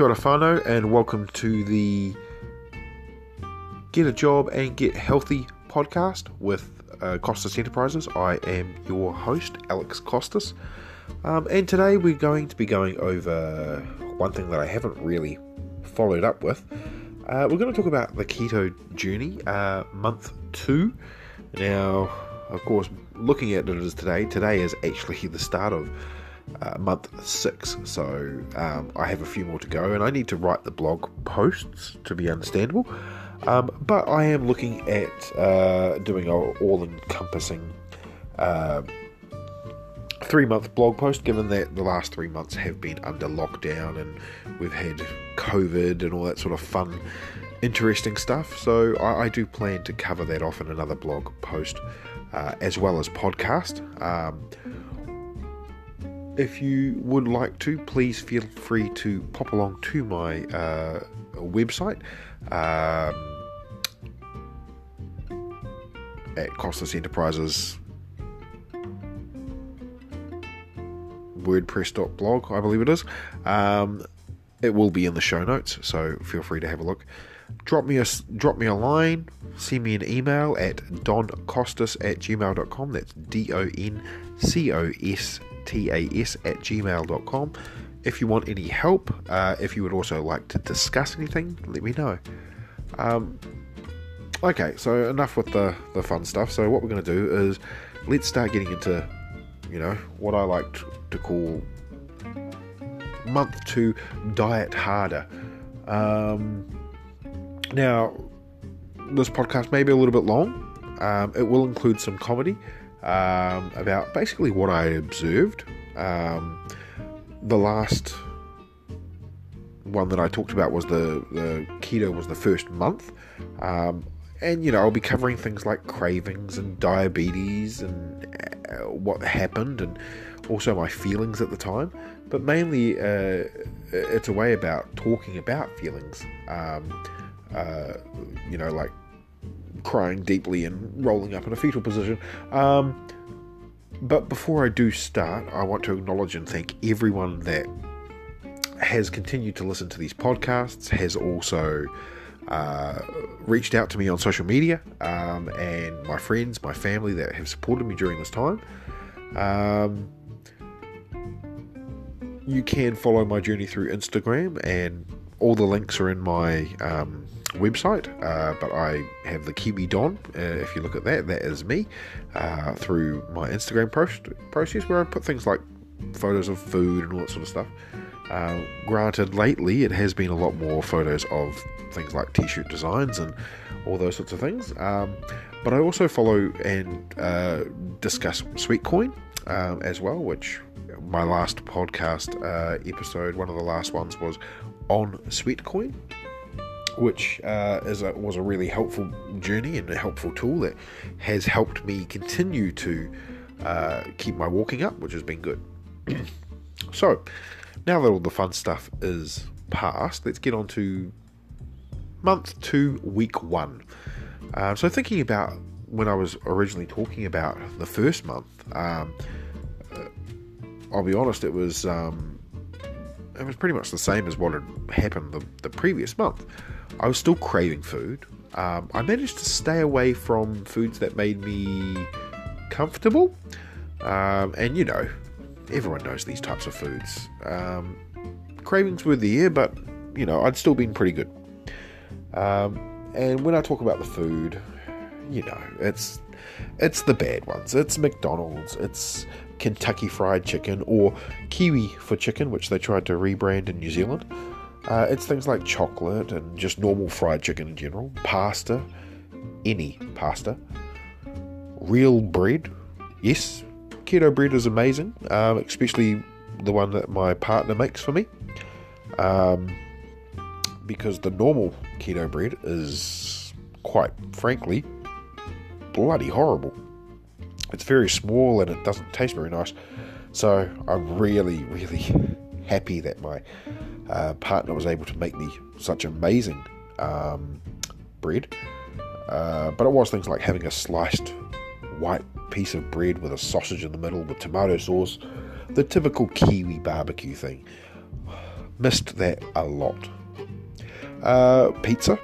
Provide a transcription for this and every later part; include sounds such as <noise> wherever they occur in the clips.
Kia ora whanau, and welcome to the Get a Job and Get Healthy podcast with uh, Costas Enterprises. I am your host, Alex Costas, um, and today we're going to be going over one thing that I haven't really followed up with. Uh, we're going to talk about the keto journey, uh, month two. Now, of course, looking at it as today, today is actually <laughs> the start of uh, month six, so um, I have a few more to go, and I need to write the blog posts to be understandable. Um, but I am looking at uh, doing an all encompassing uh, three month blog post, given that the last three months have been under lockdown and we've had COVID and all that sort of fun, interesting stuff. So I, I do plan to cover that off in another blog post uh, as well as podcast. Um, if you would like to, please feel free to pop along to my uh, website um, at Costas Enterprises wordpress.blog, I believe it is. Um, it will be in the show notes, so feel free to have a look. Drop me a drop me a line, send me an email at doncostas at gmail.com. That's D O N C O S T A S at gmail.com. If you want any help, uh, if you would also like to discuss anything, let me know. Um, okay, so enough with the, the fun stuff. So, what we're going to do is let's start getting into, you know, what I like to, to call month two diet harder. Um, now, this podcast may be a little bit long. Um, it will include some comedy um, about basically what I observed. Um, the last one that I talked about was the, the keto was the first month. Um, and you know, I'll be covering things like cravings and diabetes and uh, what happened and also my feelings at the time. But mainly, uh, it's a way about talking about feelings. Um, uh, you know, like crying deeply and rolling up in a fetal position. Um, but before I do start, I want to acknowledge and thank everyone that has continued to listen to these podcasts, has also uh, reached out to me on social media, um, and my friends, my family that have supported me during this time. Um, you can follow my journey through Instagram, and all the links are in my um, website, uh, but I have the Kiwi Don. Uh, if you look at that, that is me uh, through my Instagram post process where I put things like photos of food and all that sort of stuff. Uh, granted, lately it has been a lot more photos of things like t-shirt designs and all those sorts of things. Um, but I also follow and uh, discuss Sweatcoin um, as well, which my last podcast uh, episode, one of the last ones, was on Sweatcoin which uh, is a, was a really helpful journey and a helpful tool that has helped me continue to uh, keep my walking up, which has been good. <clears throat> so, now that all the fun stuff is past, let's get on to month two, week one. Uh, so, thinking about when I was originally talking about the first month, um, uh, I'll be honest, it was. Um, it was pretty much the same as what had happened the, the previous month. I was still craving food. Um, I managed to stay away from foods that made me comfortable. Um, and you know, everyone knows these types of foods. Um, cravings were there, but you know, I'd still been pretty good. Um, and when I talk about the food, you know, it's it's the bad ones. It's McDonald's. It's Kentucky Fried Chicken or Kiwi Fried Chicken, which they tried to rebrand in New Zealand. Uh, it's things like chocolate and just normal fried chicken in general, pasta, any pasta, real bread. Yes, keto bread is amazing, um, especially the one that my partner makes for me. Um, because the normal keto bread is, quite frankly, bloody horrible. It's very small and it doesn't taste very nice. So I'm really, really <laughs> happy that my uh, partner was able to make me such amazing um, bread. Uh, but it was things like having a sliced white piece of bread with a sausage in the middle with tomato sauce, the typical Kiwi barbecue thing. Missed that a lot. Uh, pizza,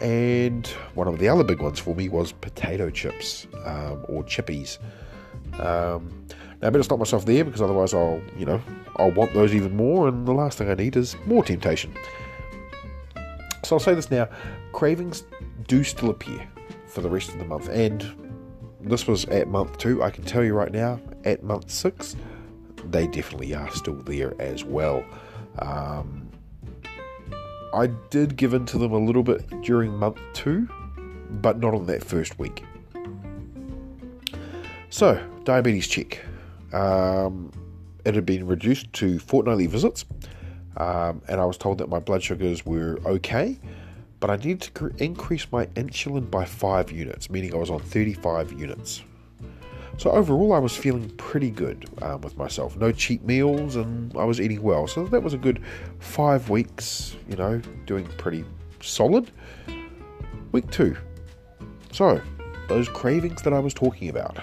and one of the other big ones for me was potato chips um, or chippies. Um, now I better stop myself there because otherwise I'll, you know, I'll want those even more, and the last thing I need is more temptation. So I'll say this now: cravings do still appear for the rest of the month, and this was at month two. I can tell you right now, at month six, they definitely are still there as well. Um, I did give in to them a little bit during month two, but not on that first week. So, diabetes check. Um, it had been reduced to fortnightly visits, um, and I was told that my blood sugars were okay, but I needed to increase my insulin by 5 units, meaning I was on 35 units. So overall, I was feeling pretty good um, with myself. No cheap meals, and I was eating well. So that was a good five weeks, you know, doing pretty solid. Week two. So, those cravings that I was talking about.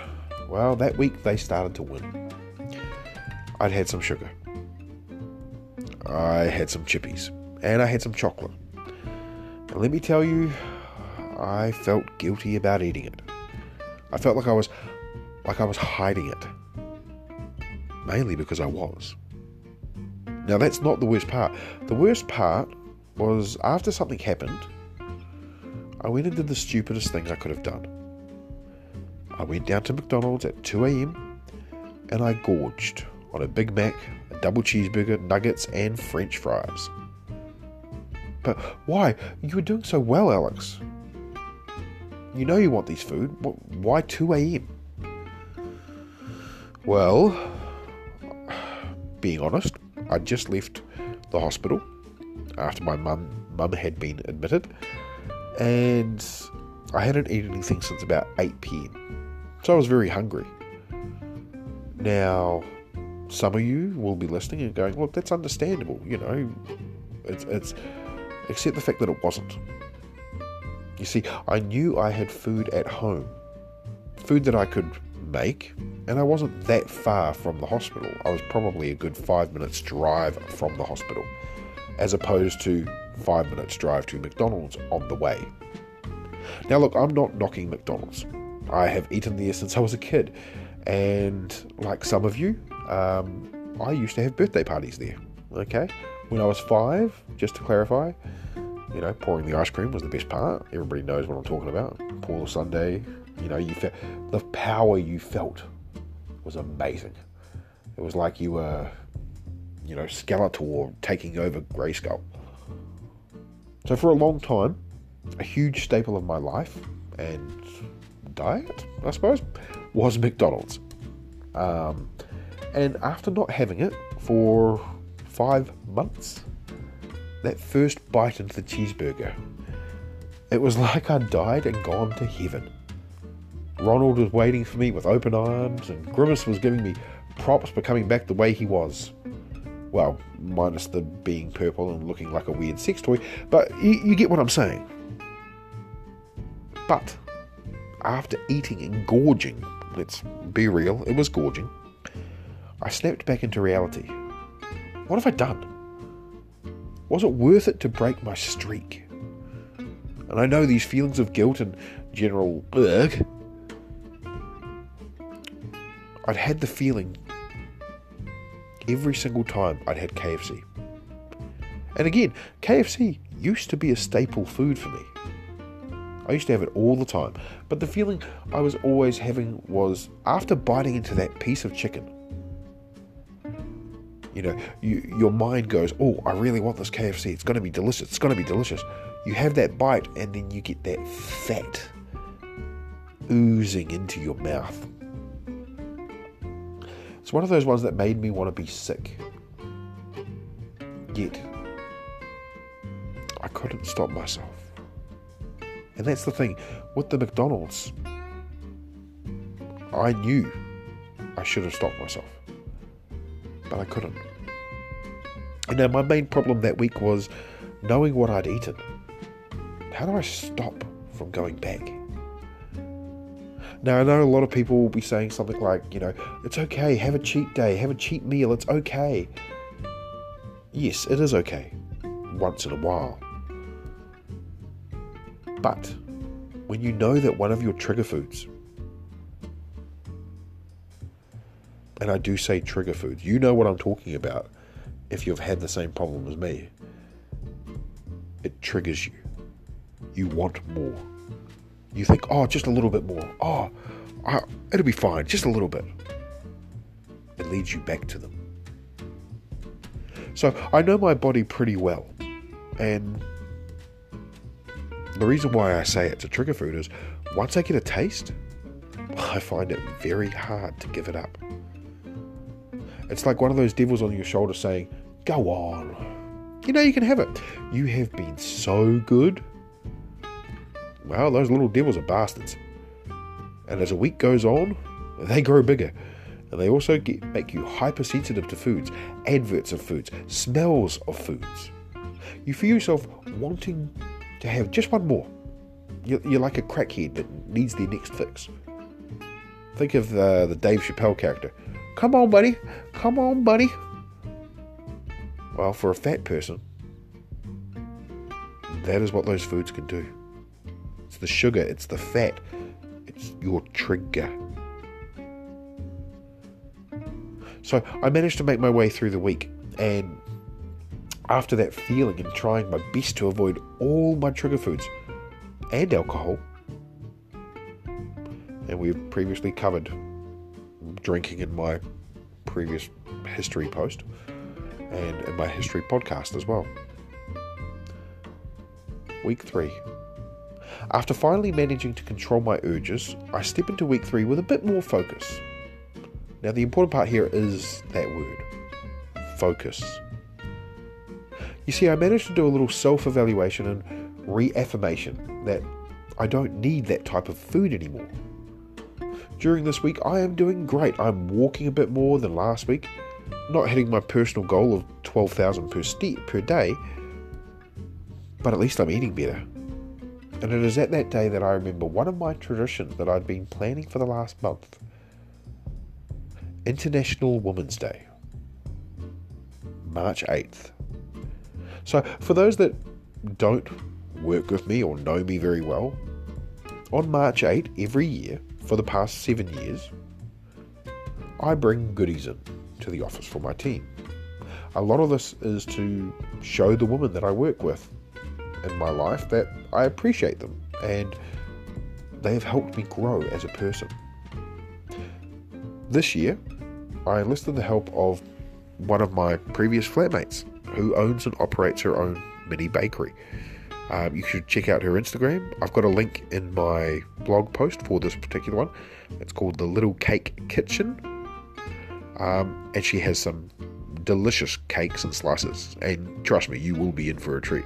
Well, that week they started to win. I'd had some sugar. I had some chippies. And I had some chocolate. Let me tell you, I felt guilty about eating it. I felt like I was like I was hiding it. Mainly because I was. Now, that's not the worst part. The worst part was after something happened, I went and did the stupidest thing I could have done. I went down to McDonald's at 2 a.m. and I gorged on a Big Mac, a double cheeseburger, nuggets, and French fries. But why? You were doing so well, Alex. You know you want these food. Why 2 a.m.? Well, being honest, I just left the hospital after my mum mum had been admitted, and I hadn't eaten anything since about 8 p.m. So I was very hungry. Now, some of you will be listening and going, "Look, that's understandable." You know, it's it's except the fact that it wasn't. You see, I knew I had food at home, food that I could make, and I wasn't that far from the hospital. I was probably a good five minutes drive from the hospital, as opposed to five minutes drive to McDonald's on the way. Now, look, I'm not knocking McDonald's. I have eaten there since I was a kid, and like some of you, um, I used to have birthday parties there. Okay, when I was five, just to clarify, you know, pouring the ice cream was the best part. Everybody knows what I'm talking about. Pour the sundae. You know, you felt the power you felt was amazing. It was like you were, you know, Skeletor taking over Grayskull. So for a long time, a huge staple of my life and diet, I suppose, was McDonald's. Um, and after not having it for five months, that first bite into the cheeseburger, it was <laughs> like I'd died and gone to heaven. Ronald was waiting for me with open arms, and Grimace was giving me props for coming back the way he was. Well, minus the being purple and looking like a weird sex toy, but you, you get what I'm saying. But after eating and gorging, let's be real, it was gorging, I snapped back into reality. What have I done? Was it worth it to break my streak? And I know these feelings of guilt and general ugh I'd had the feeling every single time I'd had KFC. And again, KFC used to be a staple food for me. I used to have it all the time. But the feeling I was always having was after biting into that piece of chicken, you know, you, your mind goes, Oh, I really want this KFC. It's going to be delicious. It's going to be delicious. You have that bite, and then you get that fat oozing into your mouth. It's one of those ones that made me want to be sick. Yet, I couldn't stop myself. And that's the thing with the McDonald's. I knew I should have stopped myself, but I couldn't. And now, my main problem that week was knowing what I'd eaten. How do I stop from going back? Now, I know a lot of people will be saying something like, you know, it's okay, have a cheat day, have a cheat meal, it's okay. yes, it is okay once in a while. But when you know that one of your trigger foods, and I do say trigger foods, you know what I'm talking about if you've had the same problem as me. It triggers you. You want more. You think, oh, just a little bit more. Oh, I, it'll be fine, just a little bit. It leads you back to them. So I know my body pretty well. And the reason why I say it's a trigger food is once I get a taste, I find it very hard to give it up. It's like one of those devils on your shoulder saying, Go on. You know, you can have it. You have been so good. Well, those little devils are bastards. And as a week goes on, they grow bigger. And they also get, make you hypersensitive to foods, adverts of foods, smells of foods. You feel yourself wanting to have just one more. You're, like a crackhead that needs their next fix. Think of the Dave Chappelle character. Come on, buddy. Come on, buddy. Well, for a fat person, that is what those foods can do. It's the sugar, it's the fat, it's your trigger. So I managed to make my way through the week, and after that feeling and trying my best to avoid all my trigger foods and alcohol, and we've previously covered drinking in my previous history post and in my history podcast as well. Week 3. After finally managing to control my urges, I step into week 3 with a bit more focus. Now, the important part here is that word focus. You see, I managed to do a little self evaluation and reaffirmation that I don't need that type of food anymore. During this week, I am doing great. I'm walking a bit more than last week, not hitting my personal goal of 12,000 per, st- per day, but at least I'm eating better. And it is at that day that I remember one of my traditions that I'd been planning for the last month International Women's Day, March 8th. So, for those that don't work with me or know me very well, on March 8 every year for the past seven years, I bring goodies in to the office for my team. A lot of this is to show the women that I work with in my life that I appreciate them and they have helped me grow as a person. This year, I enlisted the help of one of my previous flatmates who owns and operates her own mini bakery. Um, you should check out her Instagram. I've got a link in my blog post for this particular one. It's called The Little Cake Kitchen. Um, and she has some delicious cakes and slices. And trust me, you will be in for a treat.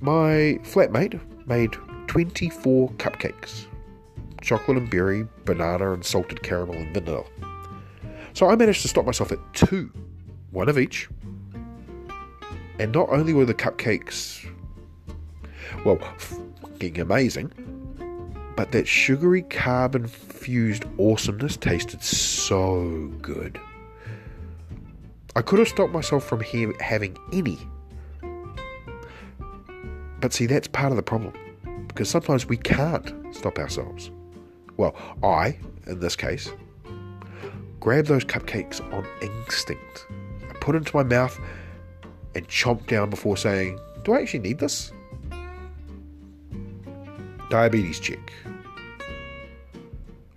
My flatmate made 24 cupcakes chocolate and berry, banana and salted caramel and vanilla. So I managed to stop myself at two one of each. And not only were the cupcakes, well, fucking amazing, but that sugary carb infused awesomeness tasted so good. I could have stopped myself from he- having any. But see, that's part of the problem. Because sometimes we can't stop ourselves. Well, I, in this case, grab those cupcakes on instinct put into my mouth and chomp down before saying, Do I actually need this? Diabetes check.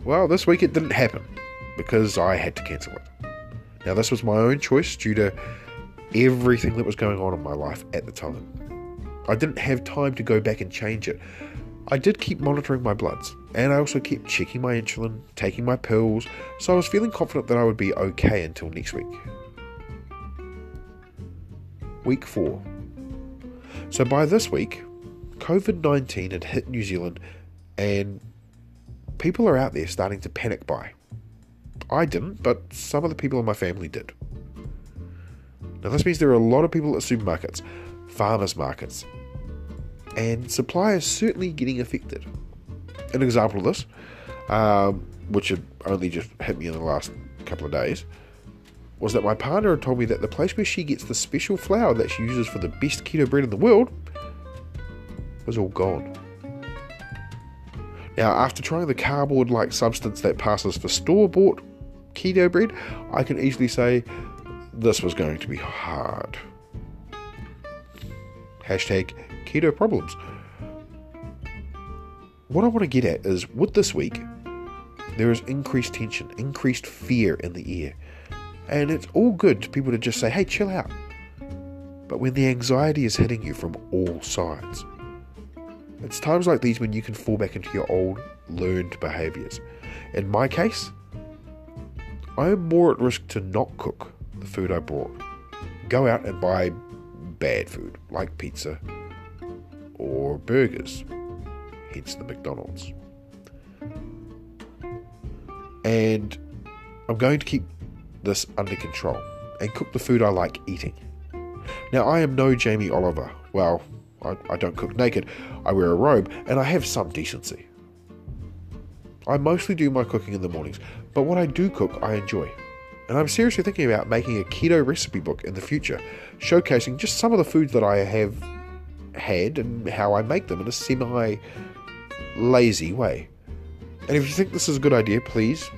Well, this week it didn't happen because I had to cancel it. Now, this was my own choice due to everything that was going on in my life at the time. I didn't have time to go back and change it. I did keep monitoring my bloods, and I also kept checking my insulin, taking my pills, so I was feeling confident that I would be okay until next week week four. So by this week, COVID 19 had hit New Zealand and people are out there starting to panic buy. I didn't, but some of the people in my family did. Now, this means there are a lot of people at supermarkets, farmers markets, and supply is certainly getting affected. An example of this, um, which had only just hit me in the last couple of days, was that my partner had told me that the place where she gets the special flour that she uses for the best keto bread in the world was all gone. Now, after trying the cardboard like substance that passes for store bought keto bread, I can easily say this was going to be hard. Hashtag keto problems. What I want to get at is with this week, there is increased tension, increased fear in the air. And it's all good to people to just say, hey, chill out. But when the anxiety is hitting you from all sides, it's times like these when you can fall back into your old learned behaviors. In my case, I am more at risk to not cook the food I brought. Go out and buy bad food like pizza or burgers, hence the McDonald's. And I'm going to keep this under control and cook the food I like eating. Now, I am no Jamie Oliver. Well, I, I don't cook naked, I wear a robe, and I have some decency. I mostly do my cooking in the mornings, but what I do cook, I enjoy. And I'm seriously thinking about making a keto recipe book in the future, showcasing just some of the foods that I have had and how I make them in a semi lazy way. And if you think this is a good idea, please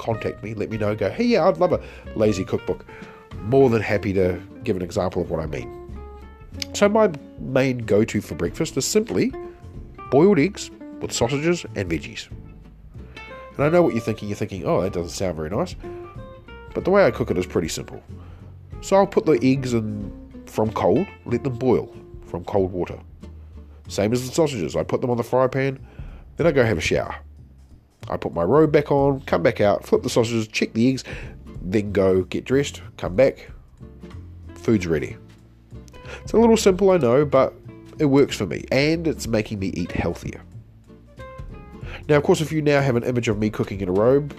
contact me. Let me know. Go, hey, yeah, I'd love a lazy cookbook. More than happy to give an example of what I mean. So, my main go to for breakfast is simply boiled eggs with sausages and veggies. And I know what you're thinking. You're thinking, oh, that doesn't sound very nice. But the way I cook it is pretty simple. So I'll put the eggs in from cold, let them boil from cold water. Same as the sausages. I put them on the fry pan, then I go have a shower. I put my robe back on, come back out, flip the sausages, check the eggs, then go get dressed, come back. Food's ready. It's a little simple, I know, but it works for me, and it's making me eat healthier. Now, of course, if you now have an image of me cooking in a robe,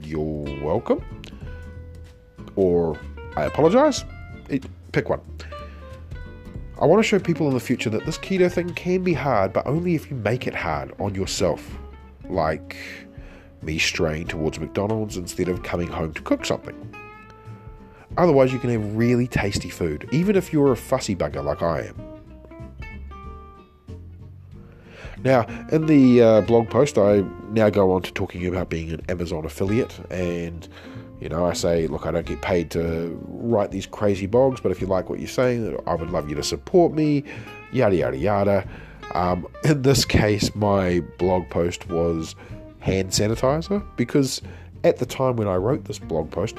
you're welcome. Or I apologize. It, pick one. I want to show people in the future that this keto thing can be hard, but only if you make it hard on yourself. Like me straying towards McDonald's instead of coming home to cook something. Otherwise, you can have really tasty food, even if you're a fussy bugger like I am. Now, in the uh, blog post, I now go on to talking about being an Amazon affiliate, and you know, I say, look, I don't get paid to write these crazy blogs, but if you like what you're saying, I would love you to support me, yada yada yada. Um, in this case, my blog post was hand sanitizer because at the time when I wrote this blog post,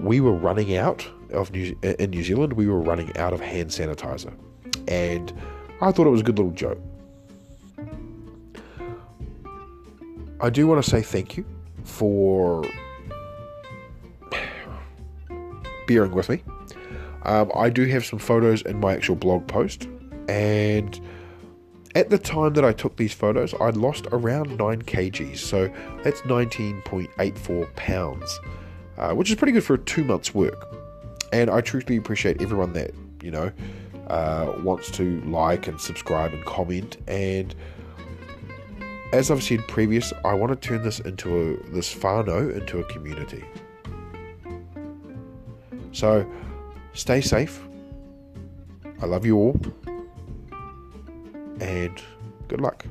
we were running out of New, in New Zealand. We were running out of hand sanitizer, and I thought it was a good little joke. I do want to say thank you for bearing with me. Um, I do have some photos in my actual blog post, and at the time that I took these photos, I'd lost around 9 kgs, so that's 19.84 pounds, uh, which is pretty good for two months' work. And I truly appreciate everyone that, you know, uh, wants to like and subscribe and comment and as I've said previous, I want to turn this into a this whānau into a community. So stay safe. I love you all. And good luck.